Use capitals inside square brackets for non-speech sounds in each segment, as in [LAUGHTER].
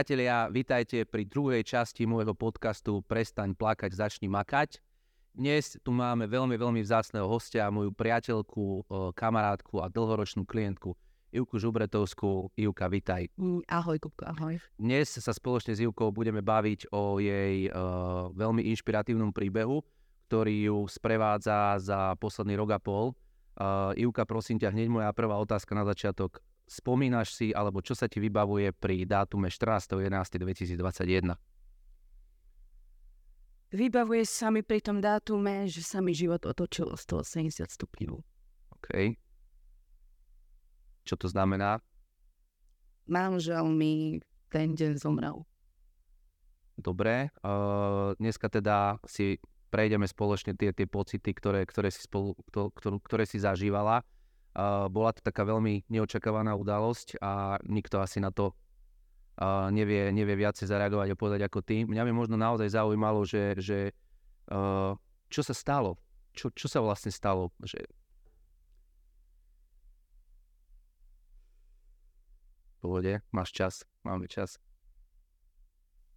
Priatelia, vítajte pri druhej časti môjho podcastu Prestaň plakať, začni makať. Dnes tu máme veľmi, veľmi vzácného hostia, moju priateľku, kamarátku a dlhoročnú klientku Ivku Žubretovskú. Ivka, vitaj. Ahoj, Kupko, ahoj. Dnes sa spoločne s Ivkou budeme baviť o jej uh, veľmi inšpiratívnom príbehu, ktorý ju sprevádza za posledný rok a pol. Uh, Ivka, prosím ťa, hneď moja prvá otázka na začiatok spomínaš si, alebo čo sa ti vybavuje pri dátume 14.11.2021? Vybavuje sa mi pri tom dátume, že sa mi život otočil o 180 stupňov. OK. Čo to znamená? Manžel mi ten deň zomrel. Dobre. Uh, dneska teda si prejdeme spoločne tie, tie pocity, ktoré, ktoré, si spolu, ktorú, ktoré si zažívala. Bola to taká veľmi neočakávaná udalosť a nikto asi na to nevie, nevie viacej zareagovať a povedať ako ty. Mňa by možno naozaj zaujímalo, že, že čo sa stalo? Čo, čo sa vlastne stalo? Že... Pohode, máš čas, máme čas.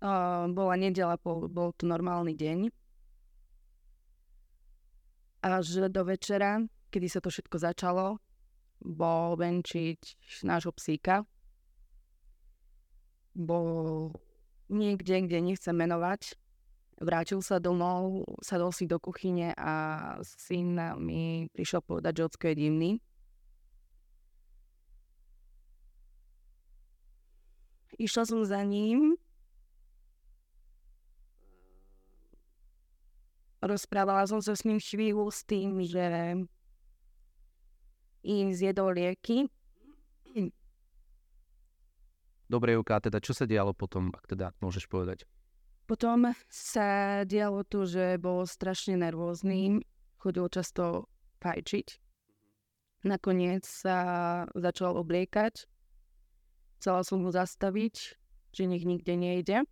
Uh, bola nedela, bol to normálny deň. Až do večera kedy sa to všetko začalo, bol venčiť nášho psíka. Bol niekde, kde nechcem menovať. Vrátil sa domov, sadol si do kuchyne a syn mi prišiel povedať, že ocko je divný. Išla som za ním. Rozprávala som sa s ním chvíľu s tým, že im zjedol lieky. Dobre, Juka, teda čo sa dialo potom, ak teda môžeš povedať? Potom sa dialo tu, že bol strašne nervózny, chodil často fajčiť. Nakoniec sa začal obliekať. Chcela som ho zastaviť, že nech nikde nejde.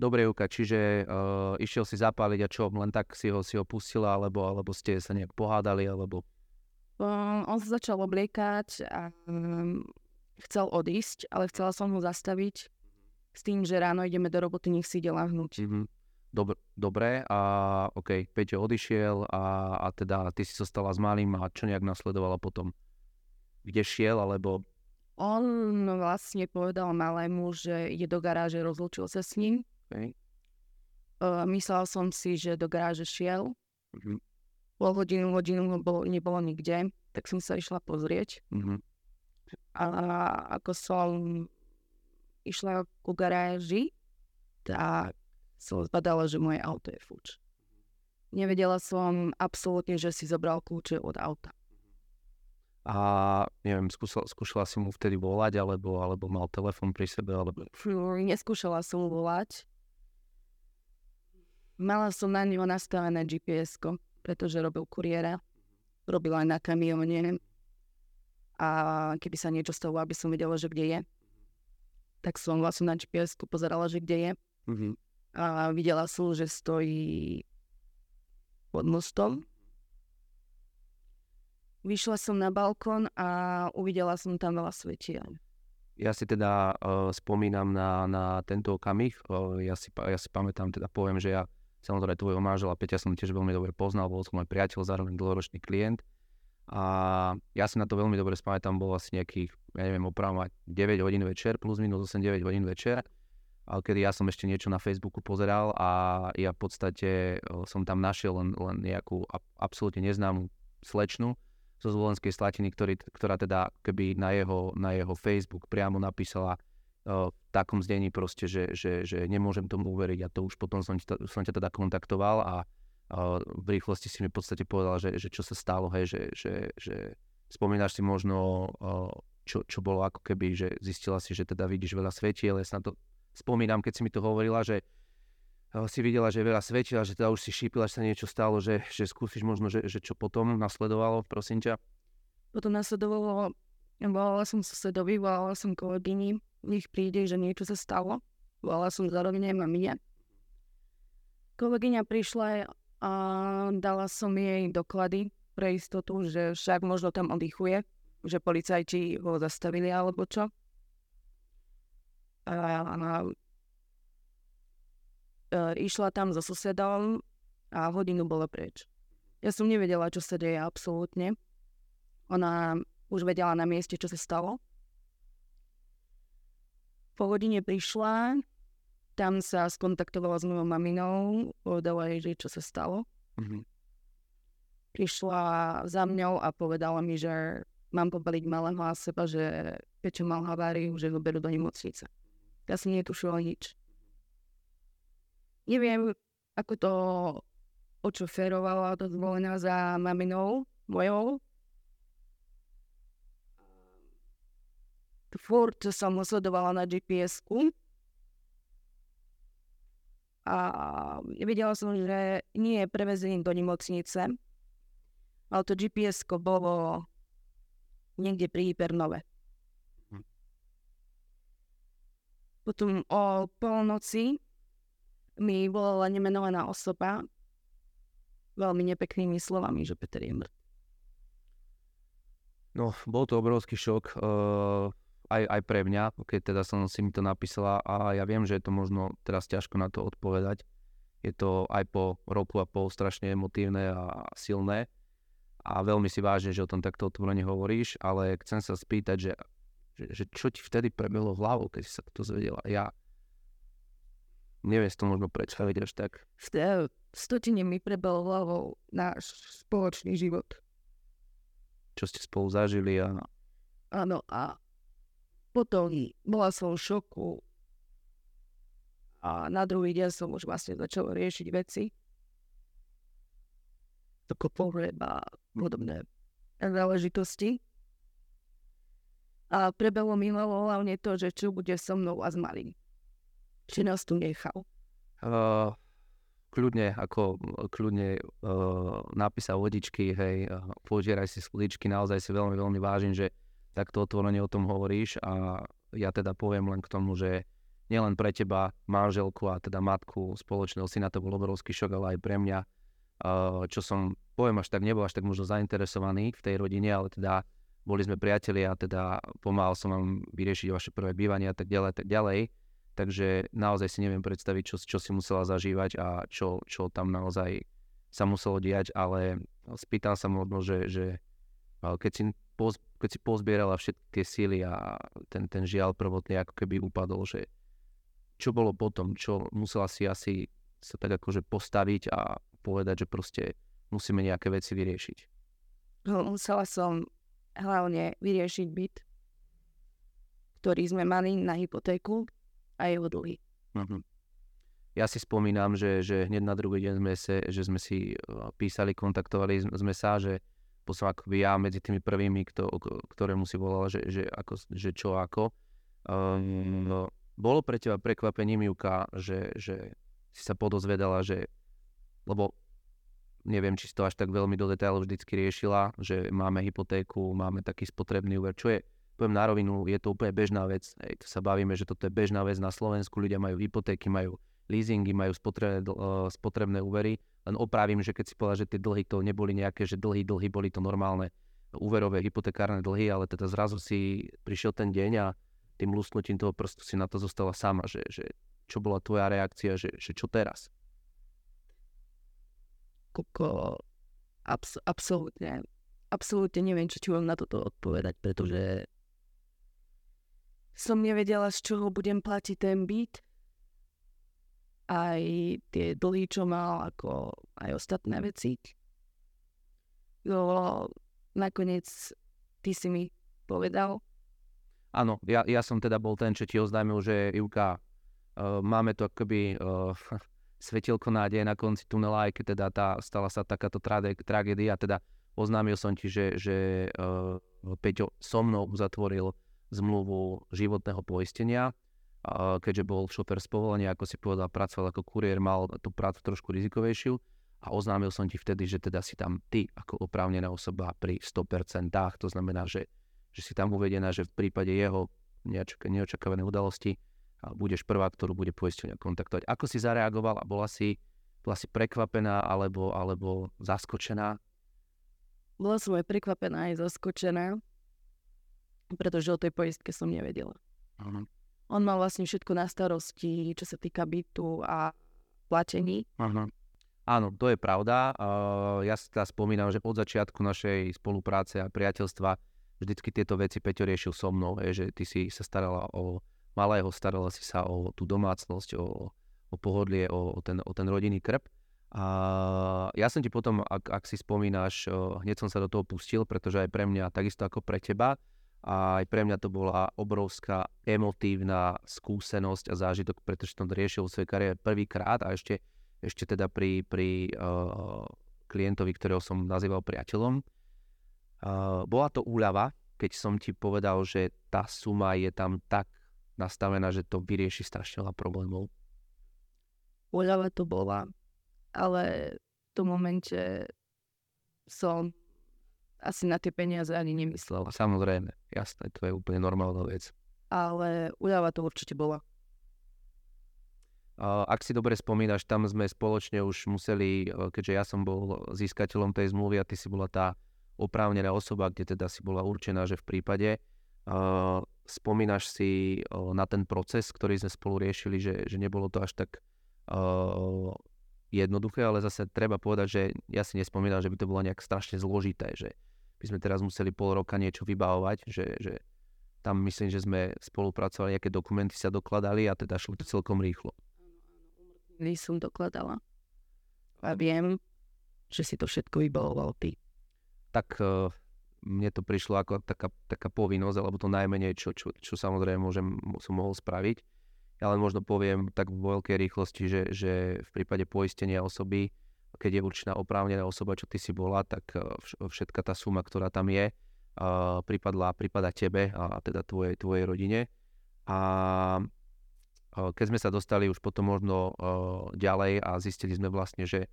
Dobre, Juka, čiže uh, išiel si zapáliť a čo, len tak si ho, si ho pustila, alebo, alebo ste sa nejak pohádali, alebo... Um, on sa začal obliekať a um, chcel odísť, ale chcela som ho zastaviť s tým, že ráno ideme do roboty, nech si ide lahnúť. Mm-hmm. Dobre, dobre, a OK, Peťo odišiel a, a teda ty si zostala s malým a čo nejak nasledovalo potom? Kde šiel, alebo... On vlastne povedal malému, že ide do garáže, rozlúčil sa s ním Okay. Uh, myslel som si, že do garáže šiel. Mm-hmm. Pol hodinu, hodinu bol, nebolo nikde, tak som sa išla pozrieť. Mm-hmm. A ako som išla ku garáži, tak som zbadala, že moje auto je fuč. Nevedela som absolútne, že si zobral kľúče od auta. A neviem, skúšala, skúšala si mu vtedy volať, alebo, alebo mal telefon pri sebe, alebo... Neskúšala som volať. Mala som na ňo nastavené gps pretože robil kuriéra. Robil aj na kamióne. A keby sa niečo stalo, aby som videla, že kde je, tak som vlastne na gps pozerala, že kde je. Mm-hmm. A videla som, že stojí pod mostom. Vyšla som na balkón a uvidela som tam veľa svetiel. Ja si teda uh, spomínam na, na tento okamih. Uh, ja, si, ja si pamätám, teda poviem, že ja Samozrejme, tvojho manžela Peťa som tiež veľmi dobre poznal, bol som môj priateľ, zároveň dlhoročný klient. A ja si na to veľmi dobre spamätám, bol asi nejakých, ja neviem, opravovať 9 hodín večer, plus minus 8-9 hodín večer, ale kedy ja som ešte niečo na Facebooku pozeral a ja v podstate som tam našiel len, len nejakú absolútne neznámu slečnu zo Zvolenskej Slatiny, ktorý, ktorá teda keby na jeho, na jeho Facebook priamo napísala v takom znení proste, že, že, že nemôžem tomu uveriť a to už potom som, som ťa teda kontaktoval a, v rýchlosti si mi v podstate povedal, že, že čo sa stalo, hej, že, že, že spomínaš si možno, čo, čo bolo ako keby, že zistila si, že teda vidíš veľa svetiel, ja sa na to spomínam, keď si mi to hovorila, že si videla, že veľa svetiel, že teda už si šípila, že sa niečo stalo, že, že skúsiš možno, že, že čo potom nasledovalo, prosím ťa. Potom nasledovalo, volala som susedovi, volala som kolegyni, nech príde, že niečo sa stalo. Volala som zároveň aj mamine. Kolegyňa prišla a dala som jej doklady pre istotu, že však možno tam oddychuje. že policajti ho zastavili alebo čo. A, a, a išla tam so susedom a hodinu bolo preč. Ja som nevedela, čo sa deje absolútne. Ona už vedela na mieste, čo sa stalo. Po hodine prišla, tam sa skontaktovala s mojou maminou, povedala jej, že čo sa stalo. Mm-hmm. Prišla za mňou a povedala mi, že mám pobaliť malého a seba, že Pečo mal haváriu, že ho berú do nemocnice. Ja som netušila nič. Neviem, ako to očoférovala to zvolená za maminou mojou, furt som ho sledovala na GPS-ku. A videla som, že nie je prevezený do nemocnice, ale to gps bolo niekde pri Hypernove. Hm. Potom o polnoci mi volala nemenovaná osoba veľmi nepeknými slovami, že Peter je mŕtvy. No, bol to obrovský šok. Uh, aj, aj pre mňa, keď teda som si mi to napísala a ja viem, že je to možno teraz ťažko na to odpovedať. Je to aj po roku a pol strašne emotívne a silné a veľmi si vážne, že o tom takto otvorene hovoríš, ale chcem sa spýtať, že, že, že čo ti vtedy prebehlo hlavou, keď si sa to zvedela. Ja neviem si to možno predstaviť až tak. V stotine mi prebehlo hlavou náš spoločný život. Čo ste spolu zažili a... Áno, a potom bola som v šoku a na druhý deň som už vlastne začal riešiť veci. Tako pohreba, podobné záležitosti. A prebehlo mi hlavne to, že čo bude so mnou a s malým. Či nás tu nechal. Uh, kľudne, ako kľudne uh, napísal vodičky, hej, uh, požieraj si sludičky, naozaj si veľmi, veľmi vážim, že takto otvorene o tom hovoríš a ja teda poviem len k tomu, že nielen pre teba, manželku a teda matku spoločného syna to bol obrovský šok, ale aj pre mňa, čo som, poviem až tak, nebol až tak možno zainteresovaný v tej rodine, ale teda boli sme priatelia a teda pomáhal som vám vyriešiť vaše prvé bývanie a tak ďalej, tak ďalej. Takže naozaj si neviem predstaviť, čo, čo si musela zažívať a čo, čo tam naozaj sa muselo diať, ale spýtam sa možno, že, že keď si keď si pozbierala všetky tie síly a ten, ten žiaľ prvotný ako keby upadol, že čo bolo potom, čo musela si asi sa tak akože postaviť a povedať, že proste musíme nejaké veci vyriešiť. No, musela som hlavne vyriešiť byt, ktorý sme mali na hypotéku a jeho dlhy. Uh-huh. Ja si spomínam, že, že hneď na druhý deň sme, se, že sme si písali, kontaktovali sme sa, že som akoby ja medzi tými prvými, kto, ktorému si volala, že, že, ako, že čo ako. Um, bolo pre teba prekvapením, Juka, že, že si sa podozvedala, že, lebo neviem, či si to až tak veľmi do detailu vždycky riešila, že máme hypotéku, máme taký spotrebný úver, čo je, poviem na rovinu, je to úplne bežná vec. Hej, to sa bavíme, že toto je bežná vec na Slovensku, ľudia majú hypotéky, majú leasingy, majú spotrebné, spotrebné úvery len opravím, že keď si povedal, že tie dlhy to neboli nejaké, že dlhy, dlhy boli to normálne úverové hypotekárne dlhy, ale teda zrazu si prišiel ten deň a tým lusnutím toho prstu si na to zostala sama, že, že čo bola tvoja reakcia, že, že čo teraz? Koko, abs- absolútne, absolútne neviem, čo ti mám na toto odpovedať, pretože som nevedela, z čoho budem platiť ten byt aj tie dlhy, čo mal, ako aj ostatné veci. Jo, nakoniec ty si mi povedal. Áno, ja, ja som teda bol ten, čo ti oznámil, že Ivka, uh, máme to akoby uh, [LAUGHS] svetielko nádeje na konci tunela, aj keď teda tá, stala sa takáto tragédia, teda oznámil som ti, že, že uh, Peťo so mnou uzatvoril zmluvu životného poistenia, keďže bol šofer z povolenia, ako si povedal, pracoval ako kuriér, mal tú prácu trošku rizikovejšiu a oznámil som ti vtedy, že teda si tam ty ako oprávnená osoba pri 100%, to znamená, že, že si tam uvedená, že v prípade jeho neočakávanej udalosti budeš prvá, ktorú bude poisťovňa kontaktovať. Ako si zareagovala? Bola si, bola si prekvapená alebo, alebo zaskočená? Bola som aj prekvapená aj zaskočená. pretože o tej poistke som nevedela. Uh-huh. On mal vlastne všetko na starosti, čo sa týka bytu a platení. Uh-huh. Áno, to je pravda. Uh, ja si teda spomínam, že od začiatku našej spolupráce a priateľstva vždycky tieto veci Peťo riešil so mnou, je, že ty si sa starala o malého, starala si sa o tú domácnosť, o, o pohodlie, o, o, ten, o ten rodinný krb. A ja som ti potom, ak, ak si spomínaš, hneď som sa do toho pustil, pretože aj pre mňa, takisto ako pre teba, a aj pre mňa to bola obrovská emotívna skúsenosť a zážitok, pretože som riešil v svojej kariére prvýkrát a ešte, ešte teda pri, pri uh, klientovi, ktorého som nazýval priateľom. Uh, bola to úľava, keď som ti povedal, že tá suma je tam tak nastavená, že to vyrieši strašne veľa problémov. Úľava to bola ale v tom momente som asi na tie peniaze ani nemyslela. Samozrejme, jasné, to je úplne normálna vec. Ale úľava to určite bola. Ak si dobre spomínaš, tam sme spoločne už museli, e, keďže ja som bol získateľom tej zmluvy a ty si bola tá oprávnená osoba, kde teda si bola určená, že v prípade uh, spomínaš si uh, na ten proces, ktorý sme spolu riešili, že, že nebolo to až tak jednoduché, ale zase treba povedať, že ja si nespomínam, že by to bolo nejak strašne zložité, že by sme teraz museli pol roka niečo vybavovať, že, že tam myslím, že sme spolupracovali, aké dokumenty sa dokladali a teda šlo to celkom rýchlo. Áno, som dokladala. A viem, že si to všetko vybavoval ty. Tak uh, mne to prišlo ako taká, taká povinnosť, alebo to najmenej, čo, čo, čo samozrejme môžem, som mohol spraviť. Ja len možno poviem tak vo veľkej rýchlosti, že, že v prípade poistenia osoby, keď je určená oprávnená osoba, čo ty si bola, tak eh, všetka tá suma, ktorá tam je, uh, pripadla, pripada tebe a teda tvojej, tvojej rodine. A uh, keď sme sa dostali už potom možno ďalej a zistili sme vlastne, že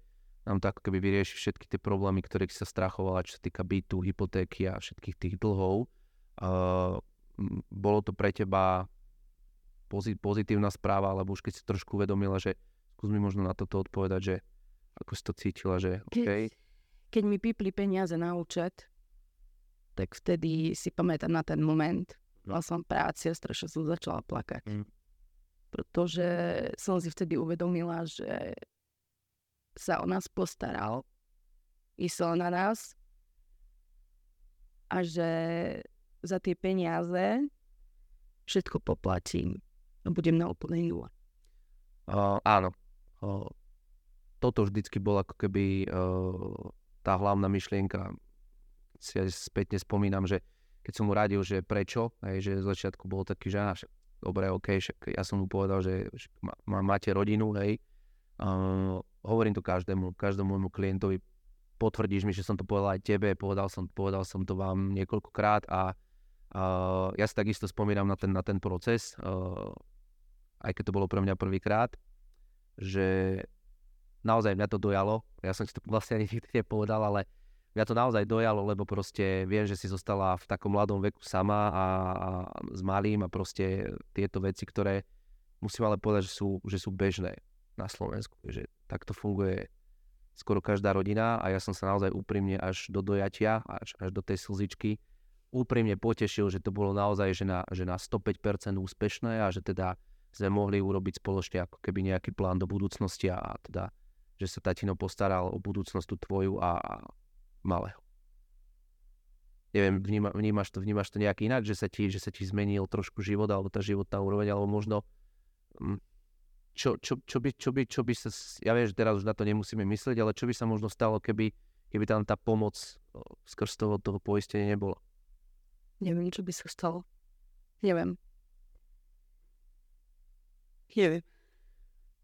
nám to ako keby vyrieši všetky tie problémy, ktorých sa strachovala, čo sa týka bytu, hypotéky a všetkých tých dlhov. Bolo to pre teba pozitívna správa, alebo už keď si trošku uvedomila, že skús mi možno na toto odpovedať, že ako si to cítila, že OK. Keď, keď mi pípli peniaze na účet, tak vtedy si pamätám na ten moment. Mal som práci a strašne som začala plakať. Mm. Pretože som si vtedy uvedomila, že sa o nás postaral, myslel na nás a že za tie peniaze všetko poplatím budem na úplnej nule. Uh, áno. Uh, toto vždycky bolo ako keby uh, tá hlavná myšlienka. Si aj spätne spomínam, že keď som mu radil, že prečo, aj, že z začiatku bolo taký, že až, dobre, OK, však ja som mu povedal, že, že má, máte rodinu, hej. Uh, hovorím to každému, každému môjmu klientovi, potvrdíš mi, že som to povedal aj tebe, povedal som, povedal som to vám niekoľkokrát a uh, ja si takisto spomínam na ten, na ten proces. Uh, aj keď to bolo pre mňa prvýkrát, že naozaj mňa to dojalo. Ja som si to vlastne ani nikdy nepovedal, ale mňa to naozaj dojalo, lebo proste viem, že si zostala v takom mladom veku sama a, a s malým a proste tieto veci, ktoré musím ale povedať, že sú, že sú bežné na Slovensku, že takto funguje skoro každá rodina a ja som sa naozaj úprimne až do dojatia, až, až do tej slzičky úprimne potešil, že to bolo naozaj že na, že na 105% úspešné a že teda sme mohli urobiť spoločne ako keby nejaký plán do budúcnosti a, a teda, že sa tatino postaral o budúcnosť tú tvoju a, malého. Neviem, vníma, vnímaš, to, vnímaš to nejak inak, že sa, ti, že sa ti zmenil trošku život alebo tá životná úroveň, alebo možno hm, čo, čo, čo, by, čo, by, čo by sa, ja viem, že teraz už na to nemusíme myslieť, ale čo by sa možno stalo, keby, keby tam tá pomoc skrz toho, toho poistenia nebola? Neviem, čo by sa stalo. Neviem. Neviem.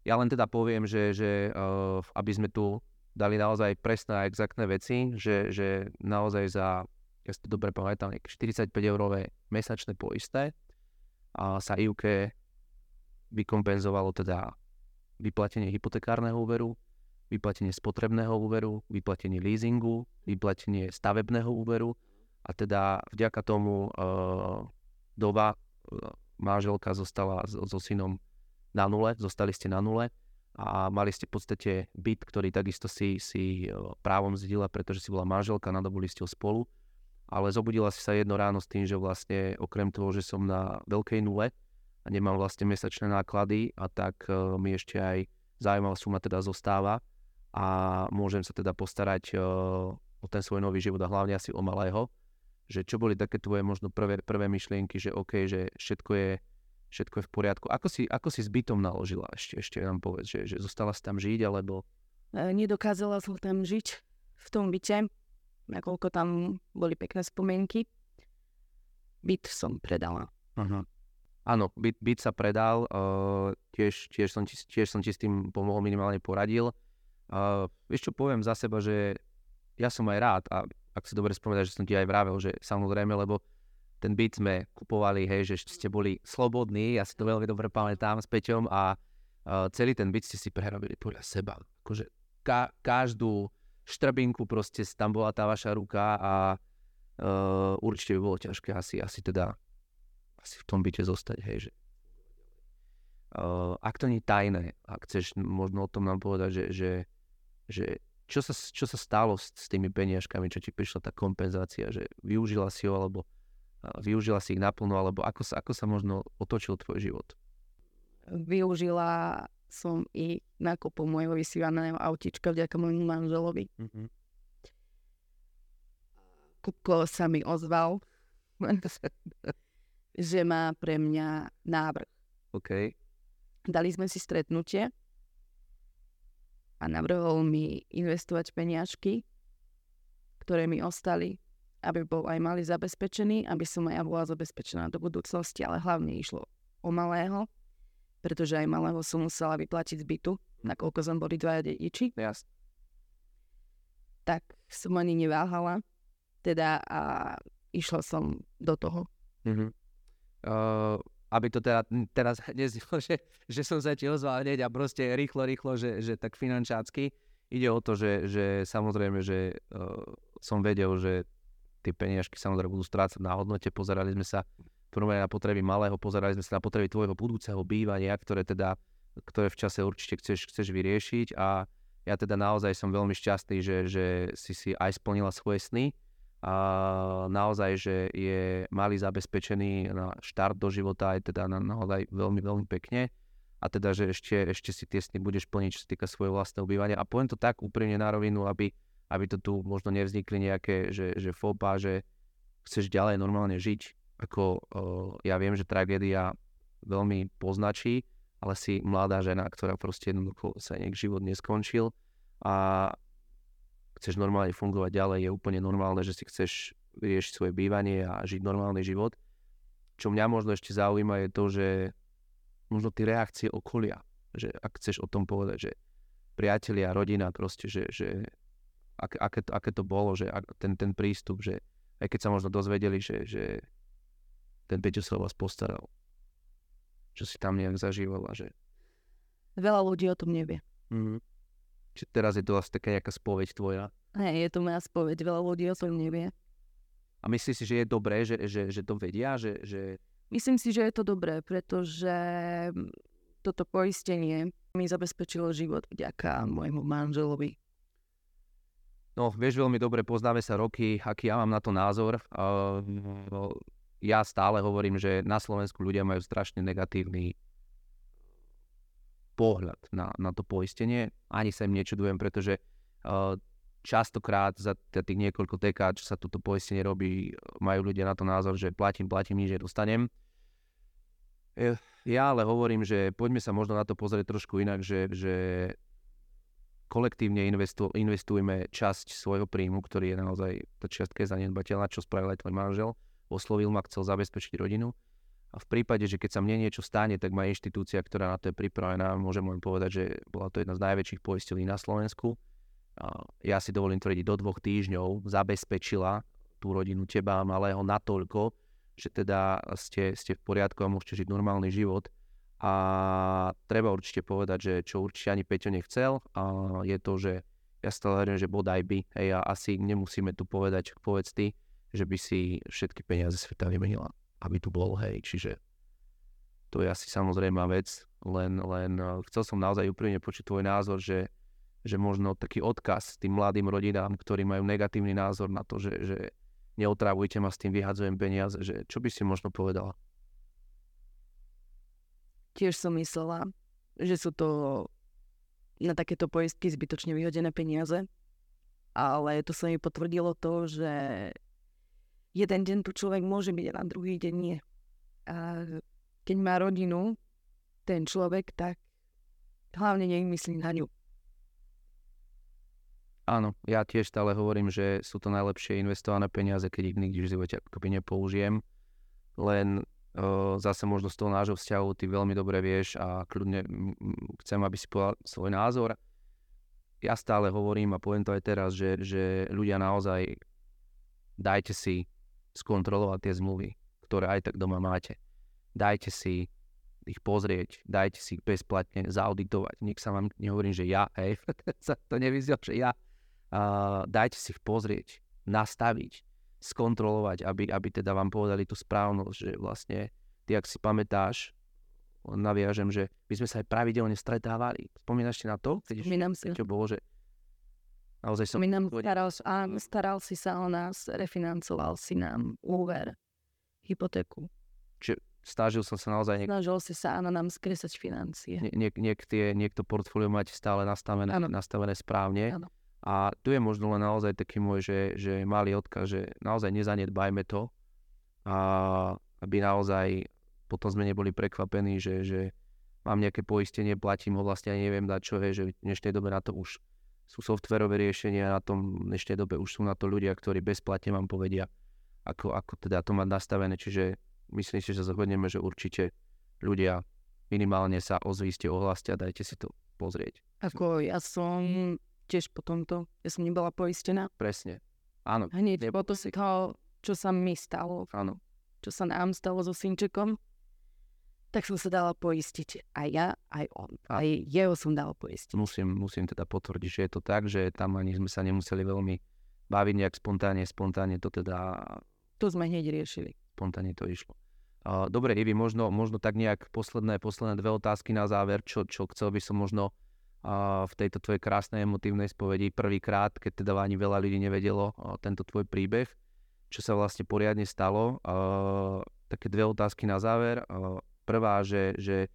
Ja len teda poviem, že, že uh, aby sme tu dali naozaj presné a exaktné veci, že, že naozaj za, ja si to dobre pamätám, 45 eurové mesačné poisté a sa IUK vykompenzovalo teda vyplatenie hypotekárneho úveru, vyplatenie spotrebného úveru, vyplatenie leasingu, vyplatenie stavebného úveru a teda vďaka tomu uh, doba uh, manželka zostala so, so synom na nule, zostali ste na nule a mali ste v podstate byt, ktorý takisto si, si e, právom zdieľa, pretože si bola manželka, nadobuli ste ho spolu ale zobudila si sa jedno ráno s tým, že vlastne okrem toho, že som na veľkej nule a nemám vlastne mesačné náklady a tak uh, mi ešte aj zaujímavá suma teda zostáva a môžem sa teda postarať uh, o ten svoj nový život a hlavne asi o malého, že čo boli také tvoje možno prvé, prvé myšlienky, že OK, že všetko je, všetko je v poriadku. Ako si, ako si s bytom naložila ešte, ešte nám povedz, že, že zostala si tam žiť, alebo... E, nedokázala som tam žiť v tom byte nakoľko tam boli pekné spomienky. Byt som predala. Uh-huh. Áno, byt, byt sa predal, uh, tiež, tiež, som ti, tiež som ti s tým pomohol, minimálne poradil. Uh, vieš čo, poviem za seba, že ja som aj rád a ak si dobre spomínať, že som ti aj vravel, že samozrejme, lebo ten byt sme kupovali, hej, že ste boli slobodní, ja si to veľmi dobre pamätám s Peťom a uh, celý ten byt ste si prehrabili podľa seba. Akože ka- každú štrbinku, proste tam bola tá vaša ruka a uh, určite by bolo ťažké asi, asi teda asi v tom byte zostať, hej, že uh, ak to nie je tajné, ak chceš možno o tom nám povedať, že, že, že čo, sa, čo sa stalo s, s tými peniažkami, čo ti prišla tá kompenzácia, že využila si ho, alebo využila si ich naplno, alebo ako sa, ako sa možno otočil tvoj život? Využila som i nákupom môjho vysívaného autička vďaka môjmu manželovi. Mm-hmm. Kupko sa mi ozval, [LAUGHS] že má pre mňa návrh. OK. Dali sme si stretnutie a navrhol mi investovať peniažky, ktoré mi ostali, aby bol aj malý zabezpečený, aby som aj ja bola zabezpečená do budúcnosti, ale hlavne išlo o malého, pretože aj malého som musela vyplatiť z bytu, nakoľko som boli dvaja dediči. Jasne. Tak som ani neváhala, teda a išla som do toho. Mm-hmm. Uh, aby to teda teraz [LAUGHS] neznelo, že, že som sa ti ozval hneď a proste rýchlo, rýchlo, že, že tak finančácky. Ide o to, že, že samozrejme, že uh, som vedel, že tie peniažky samozrejme budú strácať na hodnote. Pozerali sme sa prvé na potreby malého, pozerali sme sa na potreby tvojho budúceho bývania, ktoré teda, ktoré v čase určite chceš, chceš vyriešiť. A ja teda naozaj som veľmi šťastný, že, že si si aj splnila svoje sny. A naozaj, že je malý zabezpečený na štart do života aj teda na, naozaj veľmi, veľmi pekne. A teda, že ešte, ešte si tie sny budeš plniť, čo sa týka svojho vlastného bývania. A poviem to tak úprimne na rovinu, aby, aby to tu možno nevznikli nejaké, že, že fópa, že chceš ďalej normálne žiť, ako uh, ja viem, že tragédia veľmi poznačí, ale si mladá žena, ktorá proste jednoducho sa nejak život neskončil a chceš normálne fungovať ďalej, je úplne normálne, že si chceš riešiť svoje bývanie a žiť normálny život. Čo mňa možno ešte zaujíma je to, že možno tie reakcie okolia, že ak chceš o tom povedať, že priatelia, rodina proste, že, že ak, aké, to, aké to bolo, že ten, ten prístup, že aj keď sa možno dozvedeli, že, že ten Peťo sa vás postaral. Čo si tam nejak zažívala, že... Veľa ľudí o tom nevie. Mm-hmm. Čiže teraz je to asi taká nejaká spoveď tvoja. Hej, je to moja spoveď, veľa ľudí o tom nevie. A myslíš si, že je dobré, že, že, že to vedia? Že, že... Myslím si, že je to dobré, pretože toto poistenie mi zabezpečilo život vďaka môjmu manželovi. No, vieš veľmi dobre, poznáme sa roky, aký ja mám na to názor. Uh, ja stále hovorím, že na Slovensku ľudia majú strašne negatívny pohľad na, na to poistenie. Ani sa im nečudujem, pretože uh, častokrát za tých niekoľko dekád, čo sa toto poistenie robí, majú ľudia na to názor, že platím, platím, nič nedostanem. Ja ale hovorím, že poďme sa možno na to pozrieť trošku inak, že, že kolektívne investu, investujme časť svojho príjmu, ktorý je naozaj, tá čiastka je zanedbateľná, čo spravil aj tvoj manžel oslovil ma, chcel zabezpečiť rodinu. A v prípade, že keď sa mne niečo stane, tak má inštitúcia, ktorá na to je pripravená. Môžem len povedať, že bola to jedna z najväčších poistelí na Slovensku. A ja si dovolím tvrdiť, do dvoch týždňov zabezpečila tú rodinu teba malého natoľko, že teda ste, ste v poriadku a môžete žiť normálny život. A treba určite povedať, že čo určite ani Peťo nechcel, a je to, že ja stále hovorím, že bodaj by, hej, a asi nemusíme tu povedať, povedz ty, že by si všetky peniaze sveta vymenila, aby tu bol, hej, čiže to je asi samozrejmá vec, len, len eh, chcel som naozaj úprimne počuť tvoj názor, že, že možno taký odkaz tým mladým rodinám, ktorí majú negatívny názor na to, že, že neotravujte ma s tým, vyhadzujem peniaze, že čo by si možno povedala? Tiež som myslela, že sú to na takéto poistky zbytočne vyhodené peniaze, ale to sa mi potvrdilo to, že jeden deň tu človek môže byť a na druhý deň nie. A keď má rodinu, ten človek, tak hlavne nemyslí na ňu. Áno, ja tiež stále hovorím, že sú to najlepšie investované peniaze, keď ich nikdy v živote akoby nepoužijem. Len zase možno z toho nášho vzťahu ty veľmi dobre vieš a kľudne chcem, aby si povedal svoj názor. Ja stále hovorím a poviem to aj teraz, že, že ľudia naozaj dajte si skontrolovať tie zmluvy, ktoré aj tak doma máte. Dajte si ich pozrieť, dajte si ich bezplatne zauditovať. Nech sa vám nehovorím, že ja, hej, [LAUGHS] to nevyzval, že ja, uh, dajte si ich pozrieť, nastaviť, skontrolovať, aby, aby teda vám povedali tú správnosť, že vlastne ty, ak si pamätáš, naviažem, že my sme sa aj pravidelne stretávali. Spomínaš si na to? Keď Spomínam si. Čo bolo, že naozaj som... Spomínam, staral, a staral si sa o nás, refinancoval si nám úver, hypotéku. Čiže snažil som sa naozaj... Niek- snažil si sa áno nám skresať financie. Nie, niek, niek, tie, niekto portfólio máte stále nastavené, ano. nastavené správne. Ano. A tu je možno len naozaj taký môj, že, že malý odkaz, že naozaj nezanedbajme to, a aby naozaj potom sme neboli prekvapení, že, že mám nejaké poistenie, platím ho vlastne a neviem dať čo je, že v dnešnej dobe na to už sú softverové riešenia, na tom v dnešnej dobe už sú na to ľudia, ktorí bezplatne vám povedia, ako, ako teda to mať nastavené. Čiže myslím si, že zhodneme, že určite ľudia minimálne sa ozvíste, ohláste a dajte si to pozrieť. Ako ja som tiež po tomto. Ja som nebola poistená. Presne. Áno. Hneď po to čo sa mi stalo. Áno. Čo sa nám stalo so synčekom, tak som sa dala poistiť. Aj ja, aj on. A... Aj jeho som dala poistiť. Musím, musím teda potvrdiť, že je to tak, že tam ani sme sa nemuseli veľmi baviť nejak spontánne. Spontánne to teda... To sme hneď riešili. Spontánne to išlo. Dobre, Ivi, možno, možno tak nejak posledné, posledné dve otázky na záver, čo, čo chcel by som možno v tejto tvojej krásnej emotívnej spovedi prvýkrát, keď teda ani veľa ľudí nevedelo tento tvoj príbeh, čo sa vlastne poriadne stalo. Také dve otázky na záver. Prvá, že, že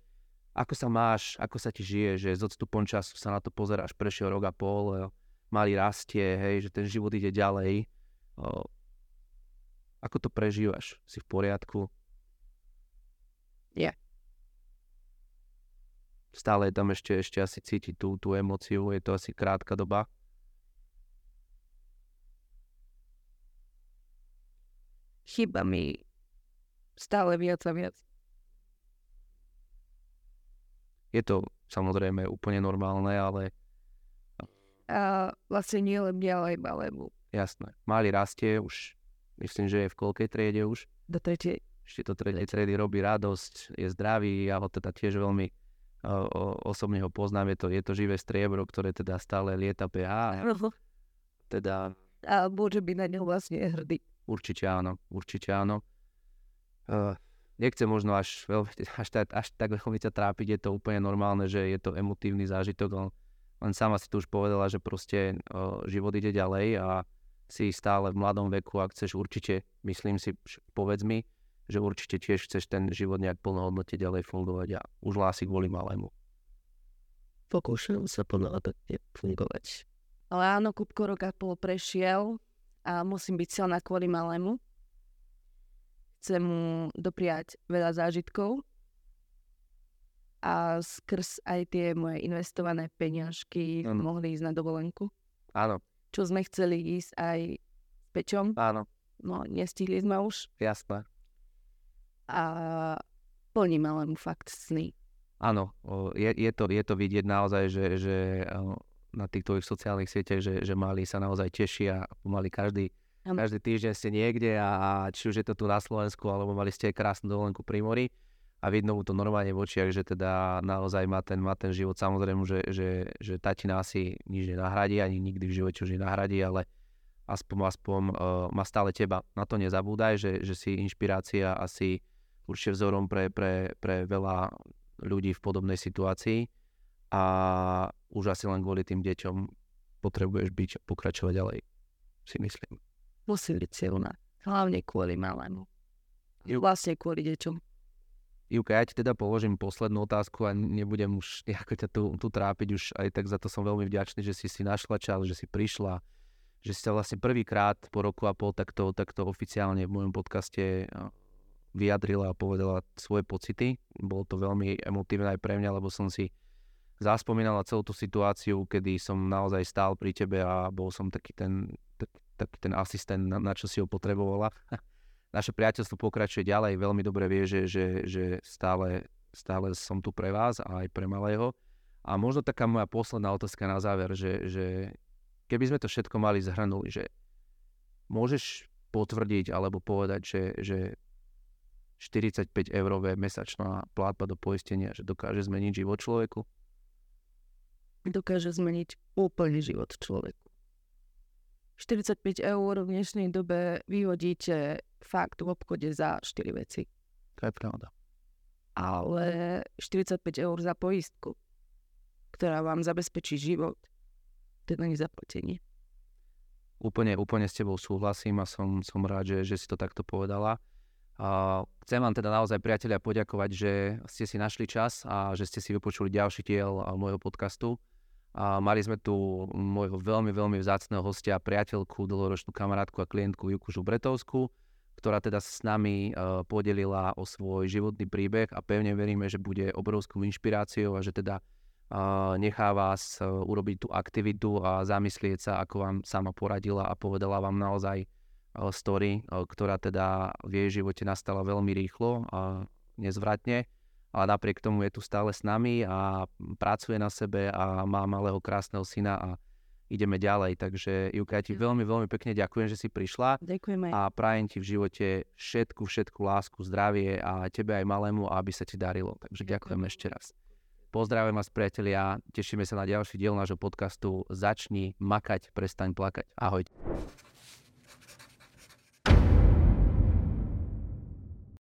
ako sa máš, ako sa ti žije, že s odstupom času sa na to pozeráš, prešiel rok a pol, malý rastie, hej, že ten život ide ďalej. Ako to prežívaš? Si v poriadku? Yeah stále je tam ešte, ešte asi cítiť tú, tú emociu, je to asi krátka doba. Chyba mi stále viac a viac. Je to samozrejme úplne normálne, ale... A vlastne nie len mňa, ale aj malému. Jasné. Malý rastie už, myslím, že je v koľkej triede už? Do tretej. Ešte to tretej triedy robí radosť, je zdravý, ja ho teda tiež veľmi osobne ho poznám, je to, je to živé striebro, ktoré teda stále lieta PH. Teda... A môže byť na ňo vlastne hrdý. Určite áno, určite áno. Uh, nechcem možno až, až, tak, až tak veľmi ťa trápiť, je to úplne normálne, že je to emotívny zážitok, len, len sama si tu už povedala, že proste uh, život ide ďalej a si stále v mladom veku, ak chceš určite, myslím si, povedz mi, že určite tiež chceš ten život nejak plnohodnote ďalej fungovať a už lásy kvôli malému. Pokúšam sa plnohodnotne fungovať. Ale áno, Kupko rok a pol prešiel a musím byť silná kvôli malému. Chcem mu dopriať veľa zážitkov a skrz aj tie moje investované peňažky ano. mohli ísť na dovolenku. Áno. Čo sme chceli ísť aj s Pečom. Áno. No, nestihli sme už. Jasné a plní malému fakt sny. Áno, je, je, to, je to vidieť naozaj, že, že na tých tvojich sociálnych sieťach, že, že mali sa naozaj tešia a pomaly každý, každý týždeň ste niekde a či už je to tu na Slovensku, alebo mali ste krásnu dovolenku pri mori a vidno mu to normálne v očiach, že teda naozaj má ten, má ten život. Samozrejme, že, že, že tatina asi nič nenahradí, ani nikdy v živote už nenahradí, ale aspoň, aspoň uh, má stále teba. Na to nezabúdaj, že, že si inšpirácia asi určite vzorom pre, pre, pre veľa ľudí v podobnej situácii a už asi len kvôli tým deťom potrebuješ byť pokračovať ďalej, si myslím. Musí byť silná. Hlavne kvôli malému. Vlastne kvôli deťom. Ivka, ja ti teda položím poslednú otázku a nebudem už [LAUGHS] nejako ťa tu, tu trápiť, už aj tak za to som veľmi vďačný, že si si našla čas, že si prišla, že si sa vlastne prvýkrát po roku a pol takto, takto oficiálne v mojom podcaste vyjadrila a povedala svoje pocity. Bolo to veľmi emotívne aj pre mňa, lebo som si zaspomínala celú tú situáciu, kedy som naozaj stál pri tebe a bol som taký ten, tak, taký ten asistent, na, na čo si ho potrebovala. [LAUGHS] naše priateľstvo pokračuje ďalej, veľmi dobre vie, že, že, že stále, stále som tu pre vás a aj pre malého. A možno taká moja posledná otázka na záver, že, že keby sme to všetko mali zhrnuli, že môžeš potvrdiť alebo povedať, že, že 45 eurové mesačná platba do poistenia, že dokáže zmeniť život človeku? Dokáže zmeniť úplný život človeku. 45 eur v dnešnej dobe vyhodíte fakt v obchode za 4 veci. To je pravda. Ale 45 eur za poistku, ktorá vám zabezpečí život, to není zaplatenie. Úplne, úplne s tebou súhlasím a som, som rád, že, že si to takto povedala. Chcem vám teda naozaj, priatelia, poďakovať, že ste si našli čas a že ste si vypočuli ďalší diel môjho podcastu. A mali sme tu môjho veľmi, veľmi vzácného hostia, priateľku, dlhoročnú kamarátku a klientku Juku Žubretovskú ktorá teda s nami podelila o svoj životný príbeh a pevne veríme, že bude obrovskou inšpiráciou a že teda nechá vás urobiť tú aktivitu a zamyslieť sa, ako vám sama poradila a povedala vám naozaj story, uh, ktorá teda v jej živote nastala veľmi rýchlo a nezvratne ale napriek tomu je tu stále s nami a pracuje na sebe a má malého krásneho syna a ideme ďalej. Takže Juka, ja ti veľmi, veľmi pekne ďakujem, že si prišla. Ďakujeme. A prajem ti v živote všetku, všetku lásku, zdravie a tebe aj malému, aby sa ti darilo. Takže ďakujem, ďakujem ešte raz. Pozdravujem vás priatelia, tešíme sa na ďalší diel nášho podcastu Začni makať, prestaň plakať. Ahoj.